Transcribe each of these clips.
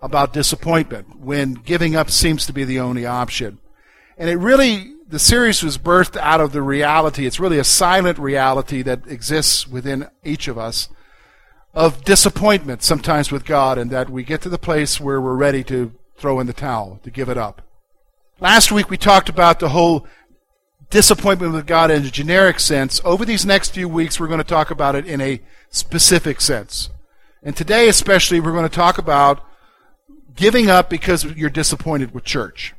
about disappointment when giving up seems to be the only option. And it really, the series was birthed out of the reality. It's really a silent reality that exists within each of us of disappointment sometimes with God, and that we get to the place where we're ready to throw in the towel, to give it up. Last week we talked about the whole disappointment with God in a generic sense. Over these next few weeks, we're going to talk about it in a specific sense. And today, especially, we're going to talk about giving up because you're disappointed with church.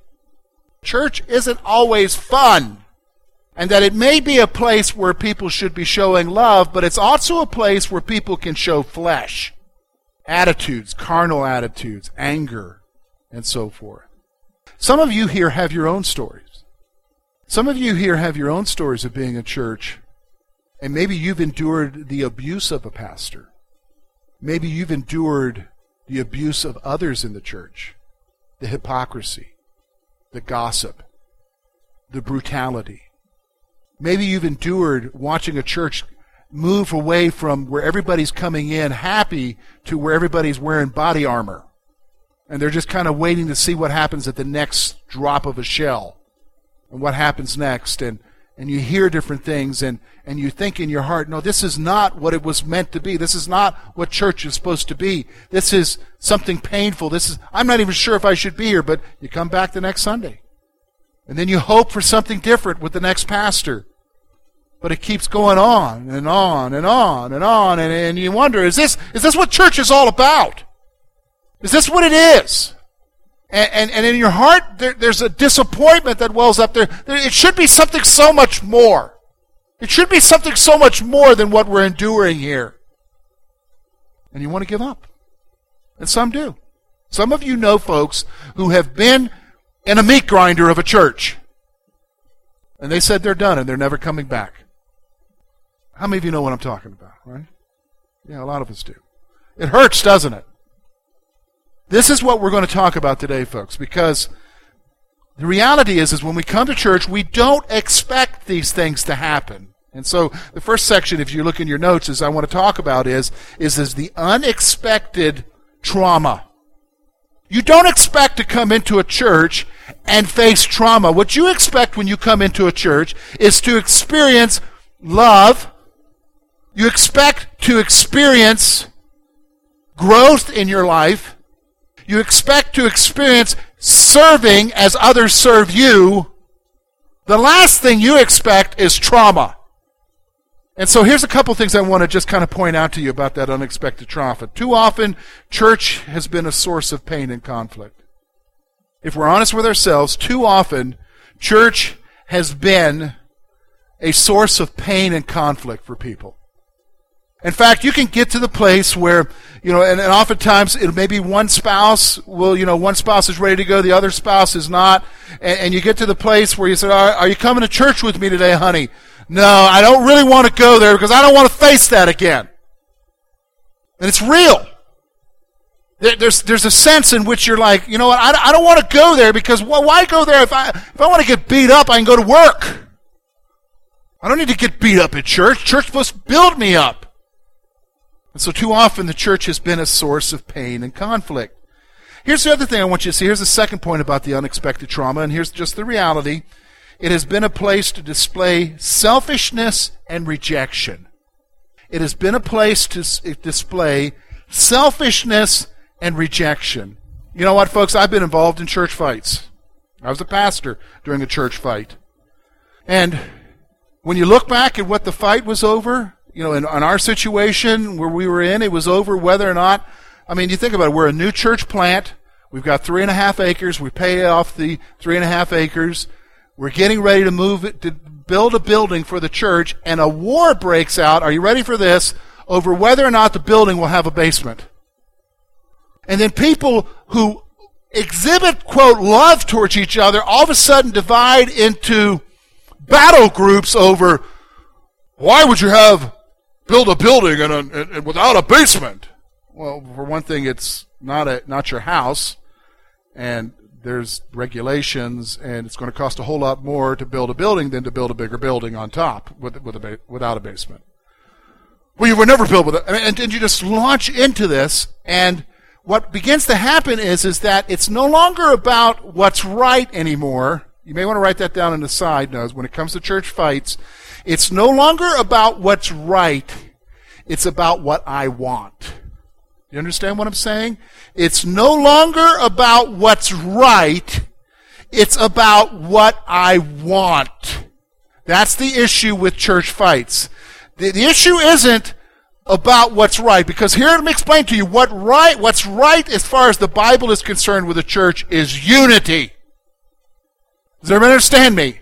Church isn't always fun. And that it may be a place where people should be showing love, but it's also a place where people can show flesh, attitudes, carnal attitudes, anger, and so forth. Some of you here have your own stories. Some of you here have your own stories of being a church, and maybe you've endured the abuse of a pastor. Maybe you've endured the abuse of others in the church, the hypocrisy, the gossip, the brutality. Maybe you've endured watching a church move away from where everybody's coming in happy to where everybody's wearing body armor. And they're just kind of waiting to see what happens at the next drop of a shell and what happens next. And and you hear different things and, and you think in your heart, no, this is not what it was meant to be. This is not what church is supposed to be. This is something painful. This is, I'm not even sure if I should be here, but you come back the next Sunday. And then you hope for something different with the next pastor. But it keeps going on and on and on and on. And, and you wonder, is this, is this what church is all about? Is this what it is? And, and, and in your heart, there, there's a disappointment that wells up there. there. It should be something so much more. It should be something so much more than what we're enduring here. And you want to give up. And some do. Some of you know folks who have been in a meat grinder of a church. And they said they're done and they're never coming back. How many of you know what I'm talking about, right? Yeah, a lot of us do. It hurts, doesn't it? This is what we're going to talk about today, folks, because the reality is, is when we come to church, we don't expect these things to happen. And so the first section, if you look in your notes, is I want to talk about is, is, is the unexpected trauma. You don't expect to come into a church and face trauma. What you expect when you come into a church is to experience love. You expect to experience growth in your life you expect to experience serving as others serve you, the last thing you expect is trauma. And so here's a couple things I want to just kind of point out to you about that unexpected trauma. Too often, church has been a source of pain and conflict. If we're honest with ourselves, too often, church has been a source of pain and conflict for people. In fact, you can get to the place where, you know, and, and oftentimes it may be one spouse will, you know, one spouse is ready to go, the other spouse is not. And, and you get to the place where you say, are, are you coming to church with me today, honey? No, I don't really want to go there because I don't want to face that again. And it's real. There's, there's a sense in which you're like, you know what, I, I don't want to go there because well, why go there if I, if I want to get beat up, I can go to work. I don't need to get beat up at church. Church must build me up. And so, too often, the church has been a source of pain and conflict. Here's the other thing I want you to see. Here's the second point about the unexpected trauma, and here's just the reality. It has been a place to display selfishness and rejection. It has been a place to display selfishness and rejection. You know what, folks? I've been involved in church fights. I was a pastor during a church fight. And when you look back at what the fight was over, you know, in, in our situation where we were in, it was over whether or not. I mean, you think about it. We're a new church plant. We've got three and a half acres. We pay off the three and a half acres. We're getting ready to move it to build a building for the church, and a war breaks out. Are you ready for this? Over whether or not the building will have a basement. And then people who exhibit, quote, love towards each other, all of a sudden divide into battle groups over why would you have build a building and, a, and without a basement? Well, for one thing, it's not a not your house, and there's regulations, and it's going to cost a whole lot more to build a building than to build a bigger building on top with, with a, without a basement. Well, you were never built with it, and, and you just launch into this, and what begins to happen is is that it's no longer about what's right anymore. You may want to write that down in the side notes. When it comes to church fights, it's no longer about what's right. It's about what I want. You understand what I'm saying? It's no longer about what's right. It's about what I want. That's the issue with church fights. The, the issue isn't about what's right, because here let me explain to you what right, what's right as far as the Bible is concerned with the church is unity. Does everyone understand me?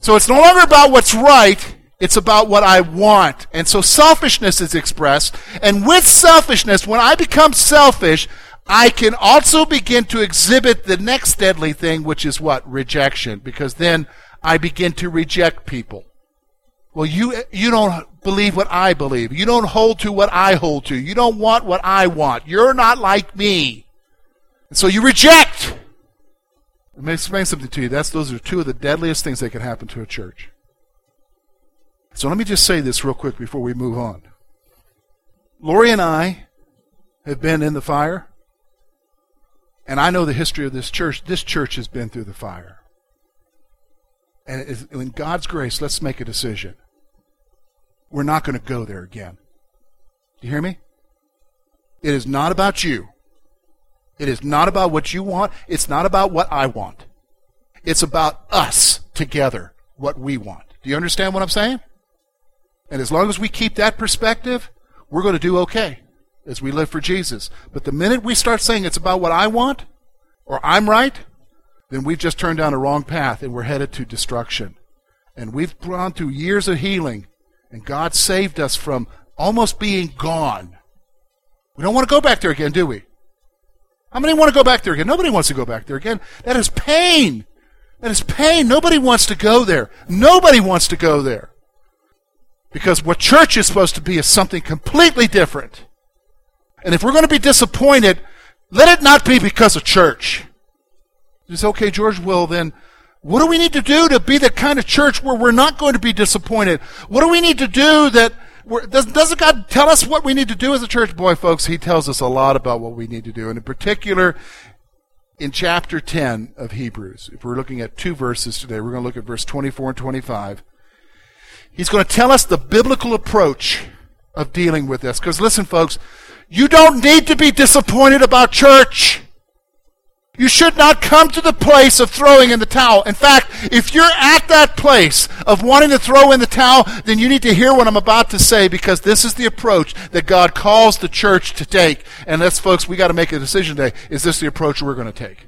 So it's no longer about what's right, it's about what I want. And so selfishness is expressed. And with selfishness, when I become selfish, I can also begin to exhibit the next deadly thing, which is what? Rejection. Because then I begin to reject people. Well, you, you don't believe what I believe. You don't hold to what I hold to. You don't want what I want. You're not like me. And so you reject. Let me explain something to you. That's, those are two of the deadliest things that can happen to a church. So let me just say this real quick before we move on. Lori and I have been in the fire, and I know the history of this church. This church has been through the fire. And in God's grace, let's make a decision. We're not going to go there again. Do you hear me? It is not about you. It is not about what you want. It's not about what I want. It's about us together, what we want. Do you understand what I'm saying? And as long as we keep that perspective, we're going to do okay as we live for Jesus. But the minute we start saying it's about what I want or I'm right, then we've just turned down a wrong path and we're headed to destruction. And we've gone through years of healing, and God saved us from almost being gone. We don't want to go back there again, do we? How many want to go back there again? Nobody wants to go back there again. That is pain. That is pain. Nobody wants to go there. Nobody wants to go there. Because what church is supposed to be is something completely different. And if we're going to be disappointed, let it not be because of church. It's okay, George, well then, what do we need to do to be the kind of church where we're not going to be disappointed? What do we need to do that, does, doesn't God tell us what we need to do as a church? Boy, folks, He tells us a lot about what we need to do. And in particular, in chapter 10 of Hebrews, if we're looking at two verses today, we're going to look at verse 24 and 25. He's going to tell us the biblical approach of dealing with this. Because listen, folks, you don't need to be disappointed about church. You should not come to the place of throwing in the towel. In fact, if you're at that place of wanting to throw in the towel, then you need to hear what I'm about to say because this is the approach that God calls the church to take. And that's, folks, we got to make a decision today. Is this the approach we're going to take?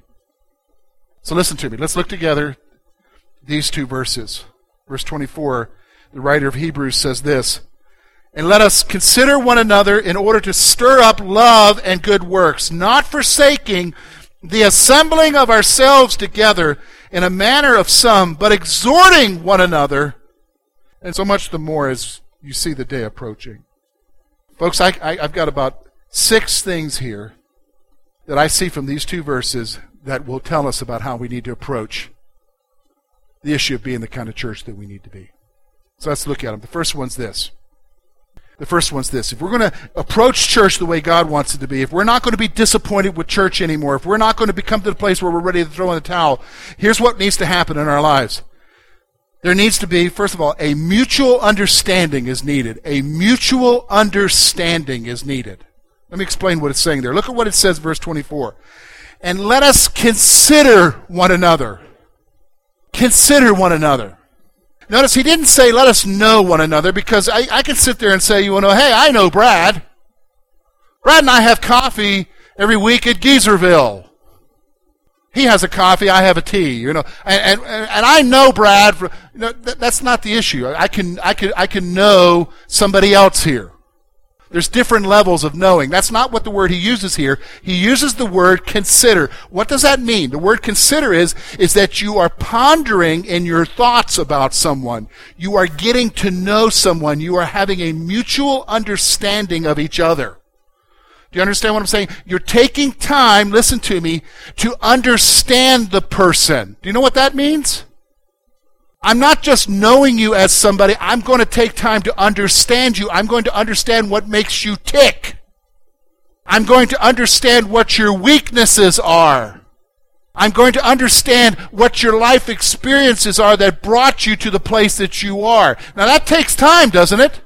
So listen to me. Let's look together these two verses. Verse 24 the writer of Hebrews says this And let us consider one another in order to stir up love and good works, not forsaking the assembling of ourselves together in a manner of some, but exhorting one another, and so much the more as you see the day approaching. Folks, I, I've got about six things here that I see from these two verses that will tell us about how we need to approach the issue of being the kind of church that we need to be. So let's look at them. The first one's this. The first one's this. If we're going to approach church the way God wants it to be, if we're not going to be disappointed with church anymore, if we're not going to become to the place where we're ready to throw in the towel, here's what needs to happen in our lives. There needs to be, first of all, a mutual understanding is needed. A mutual understanding is needed. Let me explain what it's saying there. Look at what it says, verse 24. And let us consider one another. Consider one another. Notice he didn't say, let us know one another, because I, I can sit there and say, you know, hey, I know Brad. Brad and I have coffee every week at Geezerville. He has a coffee, I have a tea, you know, and, and, and I know Brad. For, you know, that, that's not the issue. I can, I can, I can know somebody else here. There's different levels of knowing. That's not what the word he uses here. He uses the word consider. What does that mean? The word consider is, is that you are pondering in your thoughts about someone. You are getting to know someone. You are having a mutual understanding of each other. Do you understand what I'm saying? You're taking time, listen to me, to understand the person. Do you know what that means? I'm not just knowing you as somebody. I'm going to take time to understand you. I'm going to understand what makes you tick. I'm going to understand what your weaknesses are. I'm going to understand what your life experiences are that brought you to the place that you are. Now that takes time, doesn't it?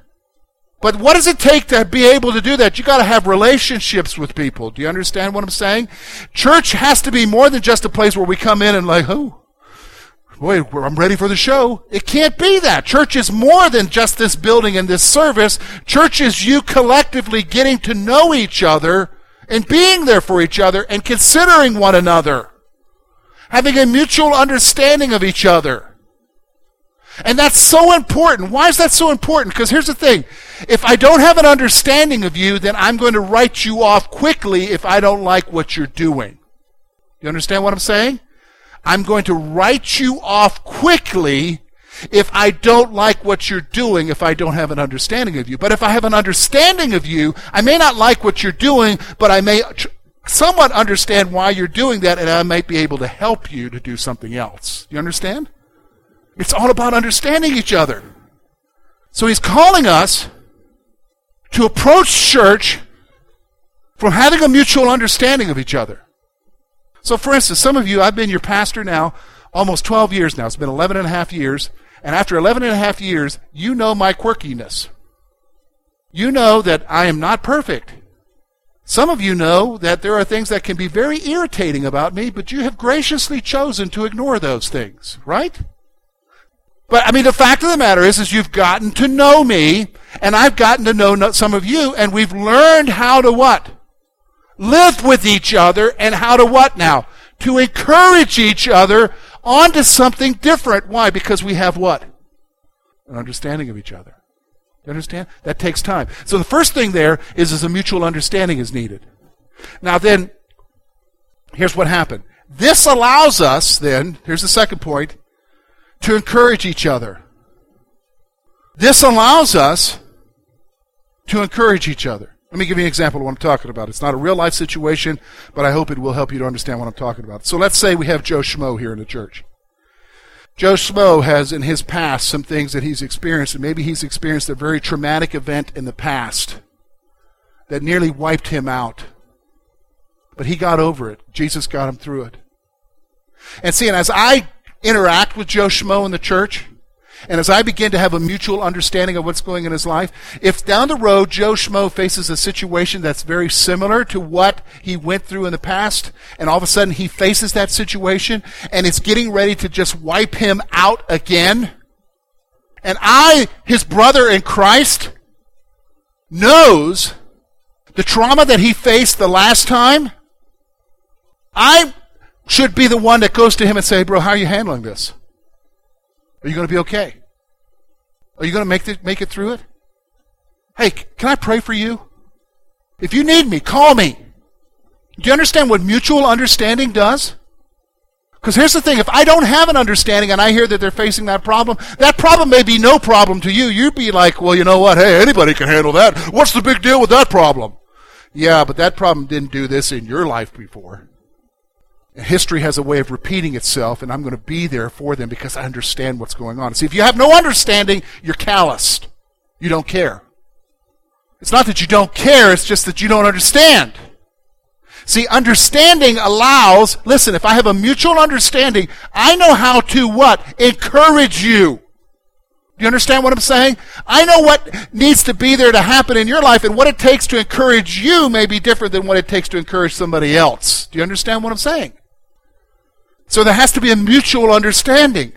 But what does it take to be able to do that? You got to have relationships with people. Do you understand what I'm saying? Church has to be more than just a place where we come in and like, oh, boy, I'm ready for the show. It can't be that. Church is more than just this building and this service. Church is you collectively getting to know each other and being there for each other and considering one another. Having a mutual understanding of each other. And that's so important. Why is that so important? Because here's the thing. If I don't have an understanding of you, then I'm going to write you off quickly if I don't like what you're doing. You understand what I'm saying? I'm going to write you off quickly if I don't like what you're doing, if I don't have an understanding of you. But if I have an understanding of you, I may not like what you're doing, but I may tr- somewhat understand why you're doing that, and I might be able to help you to do something else. You understand? It's all about understanding each other. So he's calling us to approach church from having a mutual understanding of each other. So, for instance, some of you, I've been your pastor now almost 12 years now. It's been 11 and a half years. And after 11 and a half years, you know my quirkiness. You know that I am not perfect. Some of you know that there are things that can be very irritating about me, but you have graciously chosen to ignore those things, right? But I mean, the fact of the matter is, is you've gotten to know me, and I've gotten to know some of you, and we've learned how to what? Live with each other and how to what now? To encourage each other onto something different. Why? Because we have what? An understanding of each other. You understand? That takes time. So the first thing there is, is a mutual understanding is needed. Now then, here's what happened. This allows us then, here's the second point, to encourage each other. This allows us to encourage each other. Let me give you an example of what I'm talking about. It's not a real life situation, but I hope it will help you to understand what I'm talking about. So let's say we have Joe Schmo here in the church. Joe Schmo has in his past some things that he's experienced, and maybe he's experienced a very traumatic event in the past that nearly wiped him out. But he got over it. Jesus got him through it. And see, and as I interact with Joe Schmo in the church, and as I begin to have a mutual understanding of what's going in his life, if down the road Joe Schmo faces a situation that's very similar to what he went through in the past, and all of a sudden he faces that situation and it's getting ready to just wipe him out again, and I, his brother in Christ, knows the trauma that he faced the last time, I should be the one that goes to him and say, bro, how are you handling this? Are you going to be okay? Are you going to make, make it through it? Hey, can I pray for you? If you need me, call me. Do you understand what mutual understanding does? Because here's the thing if I don't have an understanding and I hear that they're facing that problem, that problem may be no problem to you. You'd be like, well, you know what? Hey, anybody can handle that. What's the big deal with that problem? Yeah, but that problem didn't do this in your life before history has a way of repeating itself, and I'm going to be there for them because I understand what's going on. See, if you have no understanding, you're calloused. You don't care. It's not that you don't care, it's just that you don't understand. See, understanding allows, listen, if I have a mutual understanding, I know how to what? Encourage you. Do you understand what I'm saying? I know what needs to be there to happen in your life, and what it takes to encourage you may be different than what it takes to encourage somebody else. Do you understand what I'm saying? So there has to be a mutual understanding,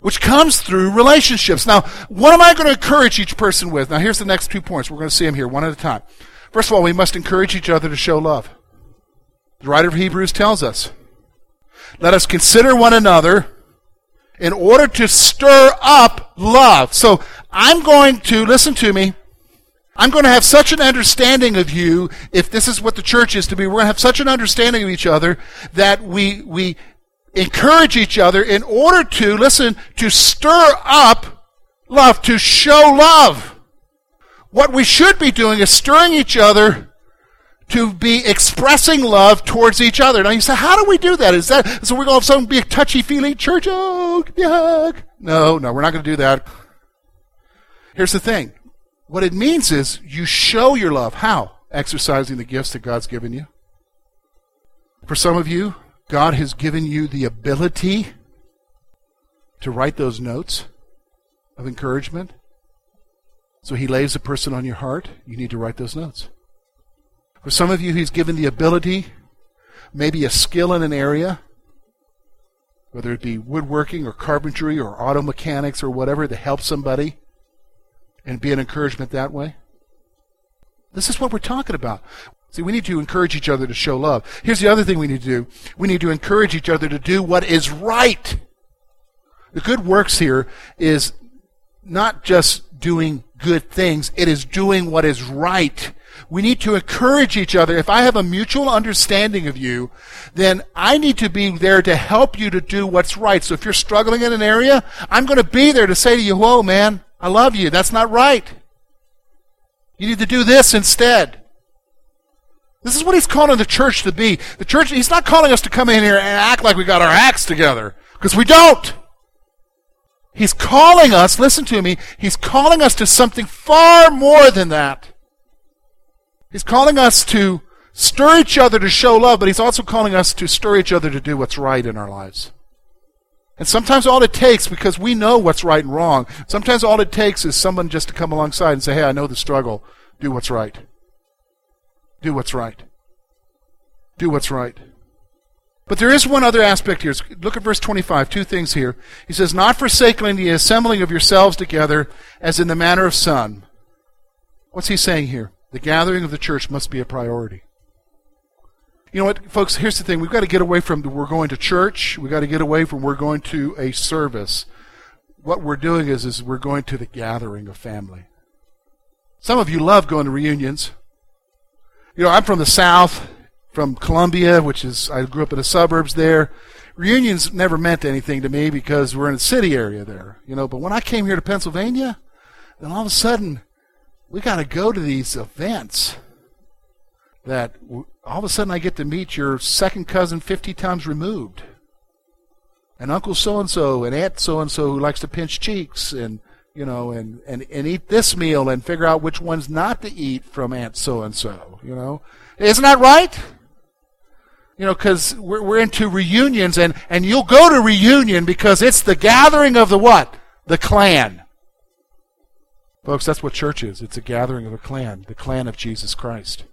which comes through relationships. Now, what am I going to encourage each person with? Now, here's the next two points. We're going to see them here one at a time. First of all, we must encourage each other to show love. The writer of Hebrews tells us, let us consider one another in order to stir up love. So I'm going to, listen to me, I'm going to have such an understanding of you, if this is what the church is to be, we're going to have such an understanding of each other that we, we encourage each other in order to, listen, to stir up love, to show love. What we should be doing is stirring each other to be expressing love towards each other. Now you say, how do we do that? Is that so we're going to have some be a touchy feely church? Oh, hug. No, no, we're not going to do that. Here's the thing. What it means is you show your love. How? Exercising the gifts that God's given you. For some of you, God has given you the ability to write those notes of encouragement. So he lays a person on your heart. You need to write those notes. For some of you, he's given the ability, maybe a skill in an area, whether it be woodworking or carpentry or auto mechanics or whatever, to help somebody and be an encouragement that way. This is what we're talking about. See, we need to encourage each other to show love. Here's the other thing we need to do. We need to encourage each other to do what is right. The good works here is not just doing good things, it is doing what is right. We need to encourage each other. If I have a mutual understanding of you, then I need to be there to help you to do what's right. So if you're struggling in an area, I'm going to be there to say to you, whoa, man, I love you. That's not right. You need to do this instead. This is what he's calling the church to be. The church, he's not calling us to come in here and act like we got our acts together, because we don't. He's calling us, listen to me, he's calling us to something far more than that. He's calling us to stir each other to show love, but he's also calling us to stir each other to do what's right in our lives. And sometimes all it takes, because we know what's right and wrong, sometimes all it takes is someone just to come alongside and say, hey, I know the struggle. Do what's right. Do what's right. Do what's right. But there is one other aspect here. Look at verse 25. Two things here. He says, Not forsaking the assembling of yourselves together as in the manner of some. What's he saying here? The gathering of the church must be a priority. You know what, folks? Here's the thing. We've got to get away from the we're going to church. We've got to get away from we're going to a service. What we're doing is, is we're going to the gathering of family. Some of you love going to reunions. You know, I'm from the South from Columbia, which is I grew up in the suburbs there. Reunions never meant anything to me because we're in a city area there, you know. But when I came here to Pennsylvania, then all of a sudden we got to go to these events that all of a sudden I get to meet your second cousin 50 times removed. And Uncle so and so and Aunt so and so who likes to pinch cheeks and you know and, and, and eat this meal and figure out which ones not to eat from Aunt so and so, you know. Isn't that right? you know, because we're, we're into reunions, and, and you'll go to reunion because it's the gathering of the what? The clan. Folks, that's what church is. It's a gathering of a clan, the clan of Jesus Christ.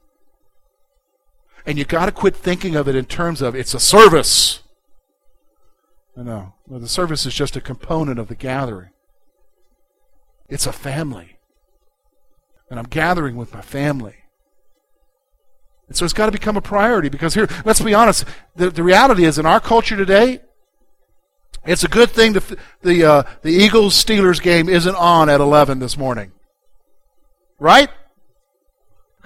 And you got to quit thinking of it in terms of it's a service. No, no, the service is just a component of the gathering. It's a family. And I'm gathering with my family. And so it's got to become a priority because here, let's be honest, the, the reality is in our culture today, it's a good thing the, uh, the Eagles Steelers game isn't on at 11 this morning. Right?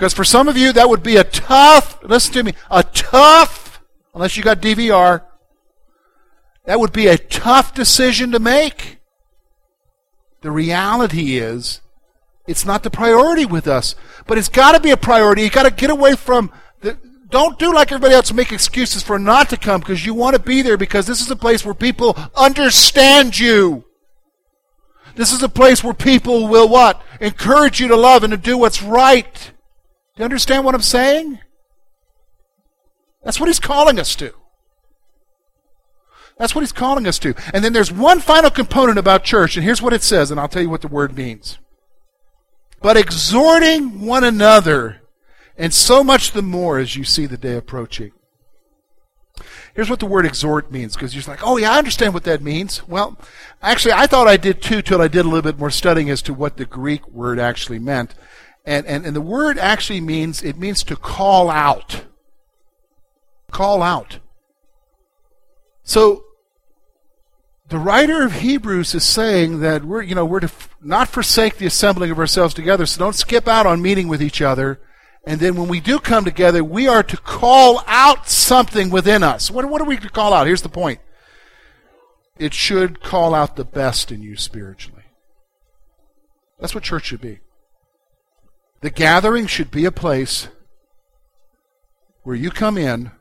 Because for some of you, that would be a tough, listen to me, a tough, unless you got DVR, that would be a tough decision to make. The reality is, it's not the priority with us, but it's got to be a priority. You got to get away from the, don't do like everybody else make excuses for not to come because you want to be there because this is a place where people understand you. This is a place where people will what? Encourage you to love and to do what's right. Do you understand what I'm saying? That's what he's calling us to. That's what he's calling us to. And then there's one final component about church, and here's what it says, and I'll tell you what the word means but exhorting one another, and so much the more as you see the day approaching. Here's what the word exhort means, because you're like, oh yeah, I understand what that means. Well, actually, I thought I did too, till I did a little bit more studying as to what the Greek word actually meant. And, and, and the word actually means, it means to call out. Call out. So, the writer of Hebrews is saying that we're, you know, we're to f- not forsake the assembling of ourselves together, so don't skip out on meeting with each other. And then when we do come together, we are to call out something within us. What, what are we to call out? Here's the point. It should call out the best in you spiritually. That's what church should be. The gathering should be a place where you come in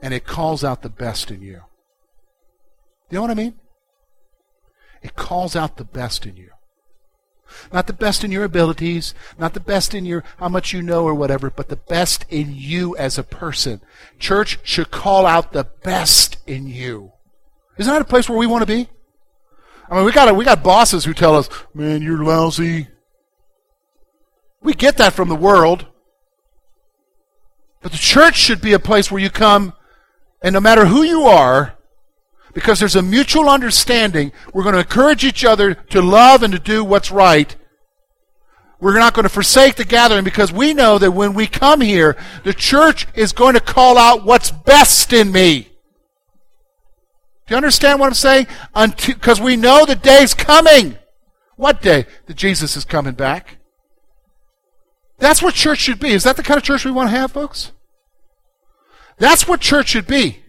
and it calls out the best in you. You know what I mean? It calls out the best in you. Not the best in your abilities, not the best in your how much you know or whatever, but the best in you as a person. Church should call out the best in you. Isn't that a place where we want to be? I mean, we got we got bosses who tell us, "Man, you're lousy." We get that from the world. But the church should be a place where you come and no matter who you are, because there's a mutual understanding. We're going to encourage each other to love and to do what's right. We're not going to forsake the gathering because we know that when we come here, the church is going to call out what's best in me. Do you understand what I'm saying? Because we know the day's coming. What day? That Jesus is coming back. That's what church should be. Is that the kind of church we want to have, folks? That's what church should be.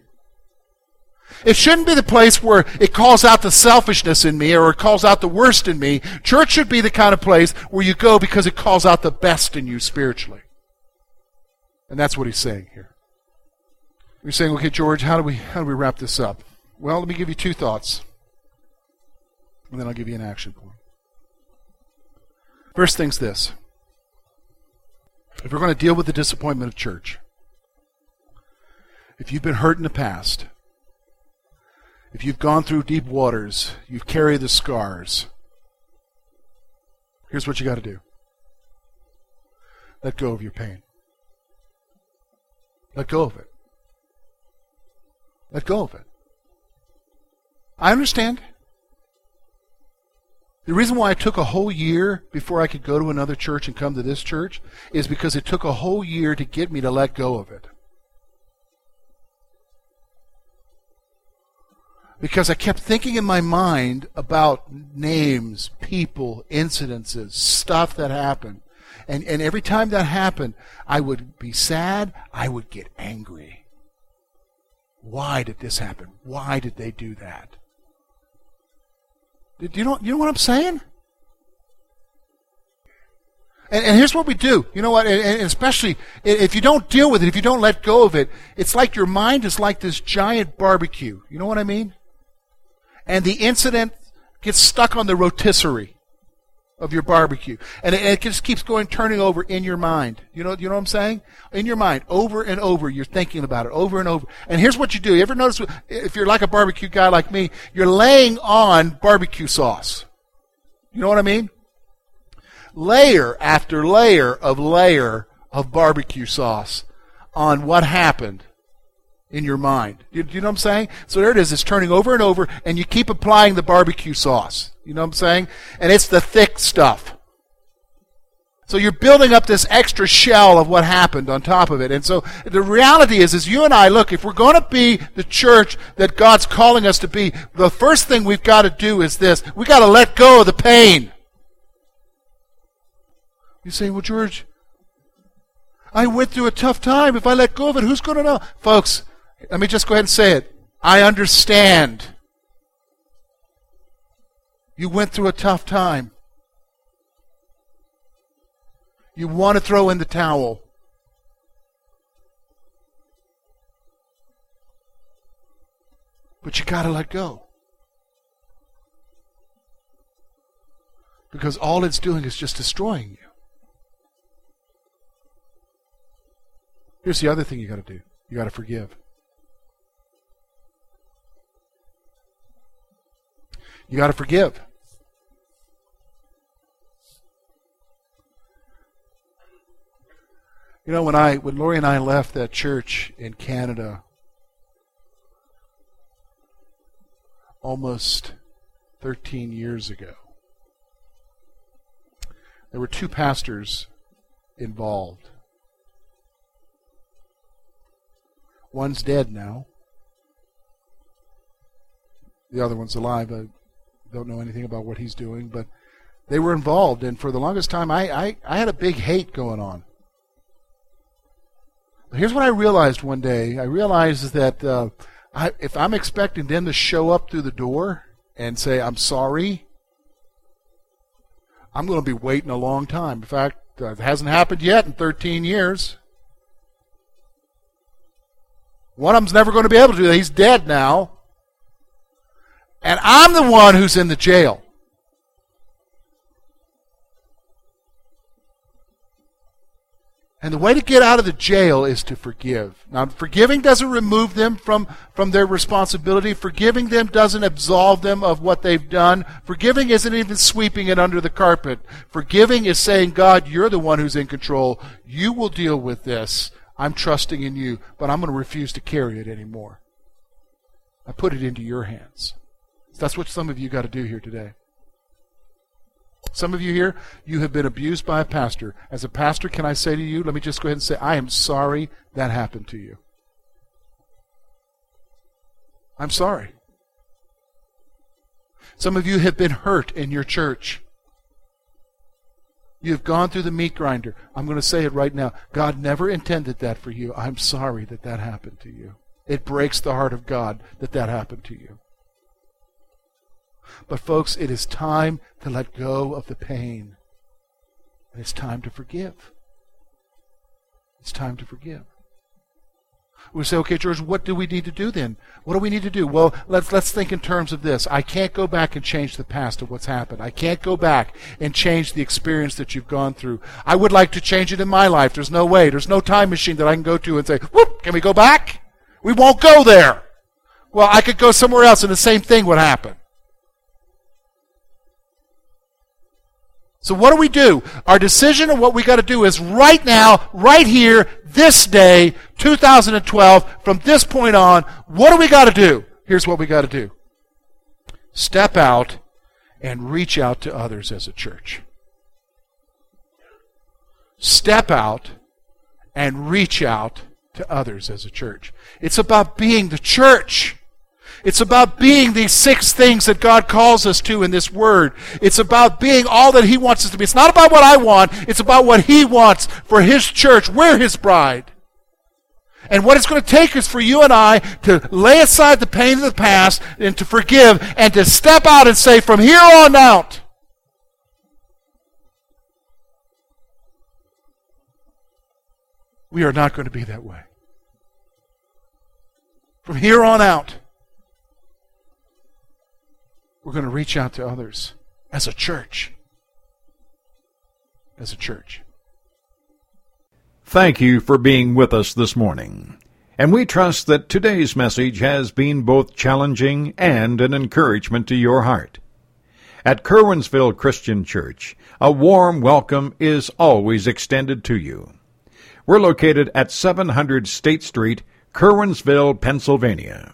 It shouldn't be the place where it calls out the selfishness in me or it calls out the worst in me. Church should be the kind of place where you go because it calls out the best in you spiritually. And that's what he's saying here. You're saying, okay, George, how do we how do we wrap this up? Well, let me give you two thoughts. And then I'll give you an action point. First thing's this. If we're going to deal with the disappointment of church, if you've been hurt in the past, if you've gone through deep waters, you've carried the scars. Here's what you got to do let go of your pain. Let go of it. Let go of it. I understand. The reason why it took a whole year before I could go to another church and come to this church is because it took a whole year to get me to let go of it. because I kept thinking in my mind about names, people, incidences, stuff that happened. And, and every time that happened, I would be sad. I would get angry. Why did this happen? Why did they do that? You know, you know what I'm saying? And, and, here's what we do. You know what? And especially if you don't deal with it, if you don't let go of it, it's like your mind is like this giant barbecue. You know what I mean? and the incident gets stuck on the rotisserie of your barbecue. And it, it, just keeps going, turning over in your mind. You know, you know what I'm saying? In your mind, over and over, you're thinking about it, over and over. And here's what you do. You ever notice, if you're like a barbecue guy like me, you're laying on barbecue sauce. You know what I mean? Layer after layer of layer of barbecue sauce on what happened in your mind. You, you, know what I'm saying? So there it is. It's turning over and over, and you keep applying the barbecue sauce. You know what I'm saying? And it's the thick stuff. So you're building up this extra shell of what happened on top of it. And so the reality is, is you and I, look, if we're going to be the church that God's calling us to be, the first thing we've got to do is this. We've got to let go of the pain. You say, well, George, I went through a tough time. If I let go of it, who's going to know? Folks, let me just go ahead and say it. I understand. You went through a tough time. You want to throw in the towel. But you got to let go. Because all it's doing is just destroying you. Here's the other thing you got to do you got to forgive. You got to forgive. You know, when I when Lori and I left that church in Canada almost 13 years ago, there were two pastors involved. One's dead now. the other one's alive. I don't know anything about what he's doing, but they were involved. And for the longest time, I, I, I had a big hate going on. Here's what I realized one day. I realized that uh, I, if I'm expecting them to show up through the door and say, I'm sorry, I'm going to be waiting a long time. In fact, uh, it hasn't happened yet in 13 years. One of them's never going to be able to do that. He's dead now. And I'm the one who's in the jail. And the way to get out of the jail is to forgive. Now, forgiving doesn't remove them from, from their responsibility. Forgiving them doesn't absolve them of what they've done. Forgiving isn't even sweeping it under the carpet. Forgiving is saying, God, you're the one who's in control. You will deal with this. I'm trusting in you, but I'm going to refuse to carry it anymore. I put it into your hands. That's what some of you got to do here today. Some of you here, you have been abused by a pastor. As a pastor, can I say to you, let me just go ahead and say, I am sorry that happened to you. I'm sorry. Some of you have been hurt in your church. You've gone through the meat grinder. I'm going to say it right now. God never intended that for you. I'm sorry that that happened to you. It breaks the heart of God that that happened to you. But, folks, it is time to let go of the pain. And it's time to forgive. It's time to forgive. We say, okay, George, what do we need to do then? What do we need to do? Well, let's let's think in terms of this. I can't go back and change the past of what's happened. I can't go back and change the experience that you've gone through. I would like to change it in my life. There's no way. There's no time machine that I can go to and say, whoop, can we go back? We won't go there. Well, I could go somewhere else and the same thing would happen. So what do we do? Our decision of what we got to do is right now, right here, this day, 2012, from this point on, what do we got to do? Here's what we got to do. Step out and reach out to others as a church. Step out and reach out to others as a church. It's about being the church. It's about being these six things that God calls us to in this word. It's about being all that He wants us to be. It's not about what I want, it's about what He wants for His church. We're His bride. And what it's going to take is for you and I to lay aside the pain of the past and to forgive and to step out and say, from here on out, we are not going to be that way. From here on out, we're going to reach out to others as a church. As a church. Thank you for being with us this morning. And we trust that today's message has been both challenging and an encouragement to your heart. At Curwensville Christian Church, a warm welcome is always extended to you. We're located at 700 State Street, Curwensville, Pennsylvania.